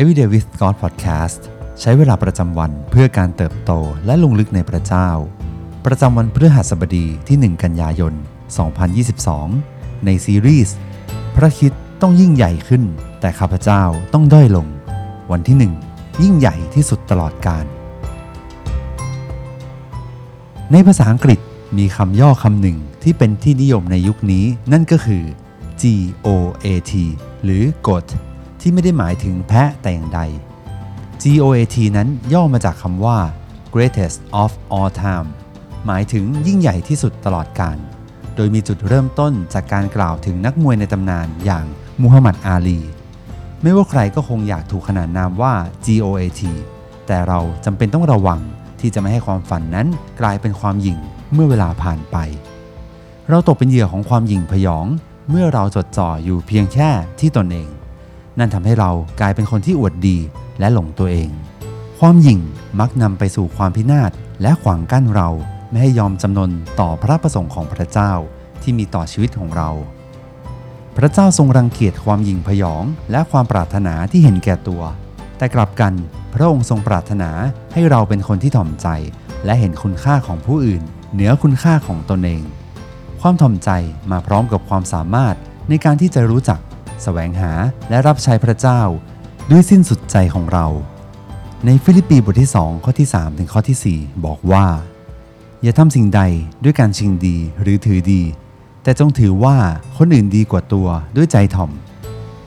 Everyday with God Podcast ใช้เวลาประจำวันเพื่อการเติบโตและลงลึกในพระเจ้า ประจำวันพฤหัสบดีที่ 1 กันยายน 2022 ในซีรีส์พระคิดต้องยิ่งใหญ่ขึ้น แต่ข้าพเจ้าต้องด้อยลง วันที่ 1 ยิ่งใหญ่ที่สุดตลอดกาลในภาษาอังกฤษมีคำย่อคำหนึ่งที่เป็นที่นิยมในยุคนี้นั่นก็คือ GOAT หรือ GOAT ที่ไม่ได้หมายถึงแพะแต่อย่างใด GOAT นั้นย่อมาจากคำว่า greatest of all time หมายถึงยิ่งใหญ่ที่สุดตลอดกาล โดยมีจุดเริ่มต้นจากการกล่าวถึงนักมวยในตำนานอย่างมูฮัมหมัดอาลี ไม่ว่าใครก็คงอยากถูกขนานนามว่า GOAT แต่เราจำเป็นต้องระวังที่จะไม่ให้ความฝันนั้นกลายเป็นความหยิ่งเมื่อเวลาผ่านไป เราตกเป็นเหยื่อของความหยิ่งพยอง เมื่อเราจดจ่ออยู่เพียงแค่ที่ตนเอง นั่นทำให้เรากลายเป็นคนที่อวดดีและหลงตัวเอง ความหยิ่งมักนำไปสู่ความพินาศและขวางกั้นเราไม่ให้ยอมจำนนต่อพระประสงค์ของพระเจ้าที่มีต่อชีวิตของเรา พระเจ้าทรงรังเกียจความหยิ่งพยองและความปรารถนาที่เห็นแก่ตัว แต่กลับกันพระองค์ทรงปรารถนาให้เราเป็นคนที่ถ่อมใจ และเห็นคุณค่าของผู้อื่น เหนือคุณค่าของตนเอง ความถ่อมใจมาพร้อมกับความสามารถในการที่จะรู้จัก แสวงหาและรับใช้พระเจ้า ด้วยสิ้นสุดใจของเรา ในฟิลิปปีบทที่ 2 ข้อที่ 3 ถึงข้อที่ 4 บอกว่า อย่าทำสิ่งใดด้วยการชิงดีหรือถือดี แต่จงถือว่าคนอื่นดีกว่าตัวด้วยใจถ่อม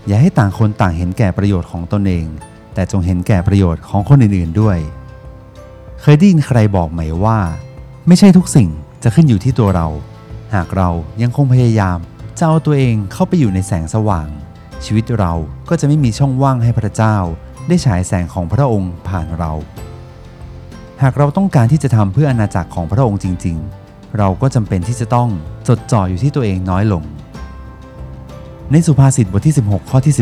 อย่าให้ต่างคนต่างเห็นแก่ประโยชน์ของตนเอง แต่จงเห็นแก่ประโยชน์ของคนอื่นๆด้วย เคยได้ยินใครบอกไหมว่า ไม่ใช่ทุกสิ่งจะขึ้นอยู่ที่ตัวเรา หากเรายังคงพยายาม จะเอาตัวเองเข้าไปอยู่ในแสงสว่าง ชีวิตเราก็จะไม่มีช่องว่างให้พระเจ้า ได้ฉายแสงของพระองค์ผ่านเรา หากเราต้องการที่จะทำเพื่ออาณาจักรของพระองค์จริง ๆ เราก็จำเป็นที่จะต้องจดจ่ออยู่ที่ตัวเองน้อยลง ในสุภาษิตบทที่ 16 ข้อที่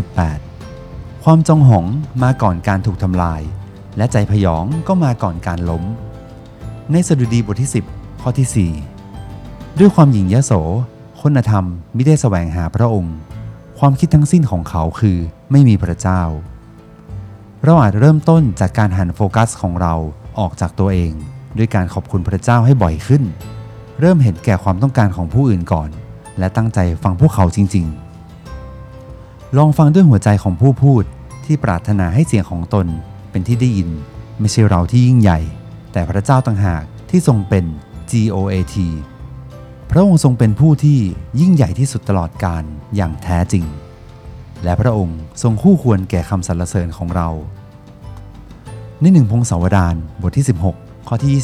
18 ความจองหองมาก่อนการถูกทำลาย และใจพยองก็มาก่อนการล้ม ในสดุดีบทที่ 10 ข้อที่ 4 ด้วยความหยิ่งยโส คนธรรมไม่ได้แสวงหาพระองค์ ความคิดทั้งสิ้นของเขาคือไม่มีพระเจ้า เราอาจเริ่มต้นจากการหันโฟกัสของเราออกจากตัวเอง ด้วยการขอบคุณพระเจ้าให้บ่อยขึ้น เริ่มเห็นแก่ความต้องการของผู้อื่นก่อน และตั้งใจฟังพวกเขาจริง ๆ ลองฟังด้วยหัวใจของผู้พูดที่ปรารถนาให้เสียงของตนเป็นที่ได้ยิน ไม่ใช่เราที่ยิ่งใหญ่ แต่พระเจ้าต่างหากที่ทรงเป็น GOAT พระองค์ทรงเป็นผู้ที่ยิ่งใหญ่ที่สุดตลอดกาลอย่างแท้จริง และพระองค์ทรงคู่ควรแก่คำสรรเสริญของเรา ในหนึ่งพงศาวดารบทที่ 16 ข้อที่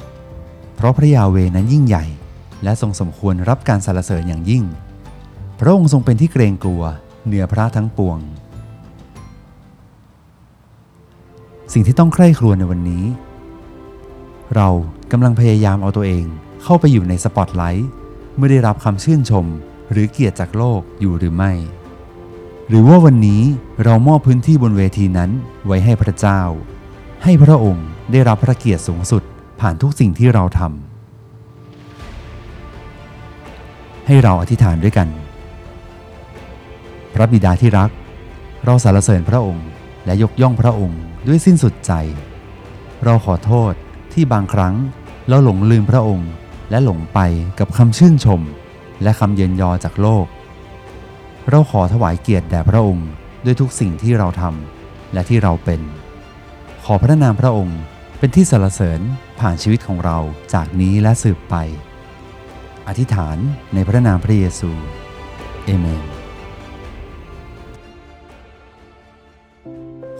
25 เพราะพระยาเวนั้นยิ่งใหญ่ และทรงสมควรรับการสรรเสริญอย่างยิ่ง พระองค์ทรงเป็นที่เกรงกลัวเหนือพระทั้งปวง สิ่งที่ต้องใคร่ครวญในวันนี้ เรากำลังพยายามเอาตัวเอง เข้าไปอยู่ในสปอตไลท์เมื่อได้รับคำชื่นชม หรือเกียรติจากโลกอยู่หรือไม่ หรือว่าวันนี้เรามอบพื้นที่บนเวทีนั้นไว้ให้พระเจ้า ให้พระองค์ได้รับพระเกียรติสูงสุดผ่านทุกสิ่งที่เราทำให้เราอธิษฐานด้วยกัน พระบิดาที่รัก เราสรรเสริญพระองค์และยกย่องพระองค์ด้วยสิ้นสุดใจ เราขอโทษที่บางครั้งเราหลงลืมพระองค์ และหลงไปกับคำชื่นชม และคำเย็นยอจากโลก เราขอถวายเกียรติแด่พระองค์ด้วยทุกสิ่งที่เราทำและที่เราเป็น ขอพระนามพระองค์เป็นที่สรรเสริญผ่านชีวิตของเราจากนี้และสืบไป อธิษฐานในพระนามพระเยซูเอเมน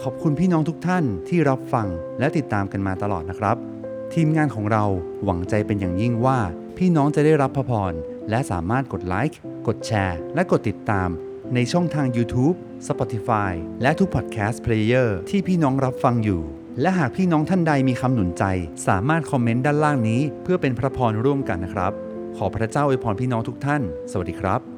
ขอบคุณพี่น้องทุกท่านที่รับฟังและติดตามกันมาตลอดนะครับ ทีมงานของเราหวังใจเป็นอย่างยิ่งว่า พี่น้องจะได้รับพระพร และสามารถกดไลค์ กดแชร์ และกดติดตาม ในช่องทาง YouTube Spotify และทุก Podcast Player ที่พี่น้องรับฟังอยู่ และหากพี่น้องท่านใดมีคำหนุนใจ สามารถคอมเมนต์ด้านล่างนี้ เพื่อเป็นพระพรร่วมกันนะครับ ขอพระเจ้าอวยพรพี่น้องทุกท่าน สวัสดีครับ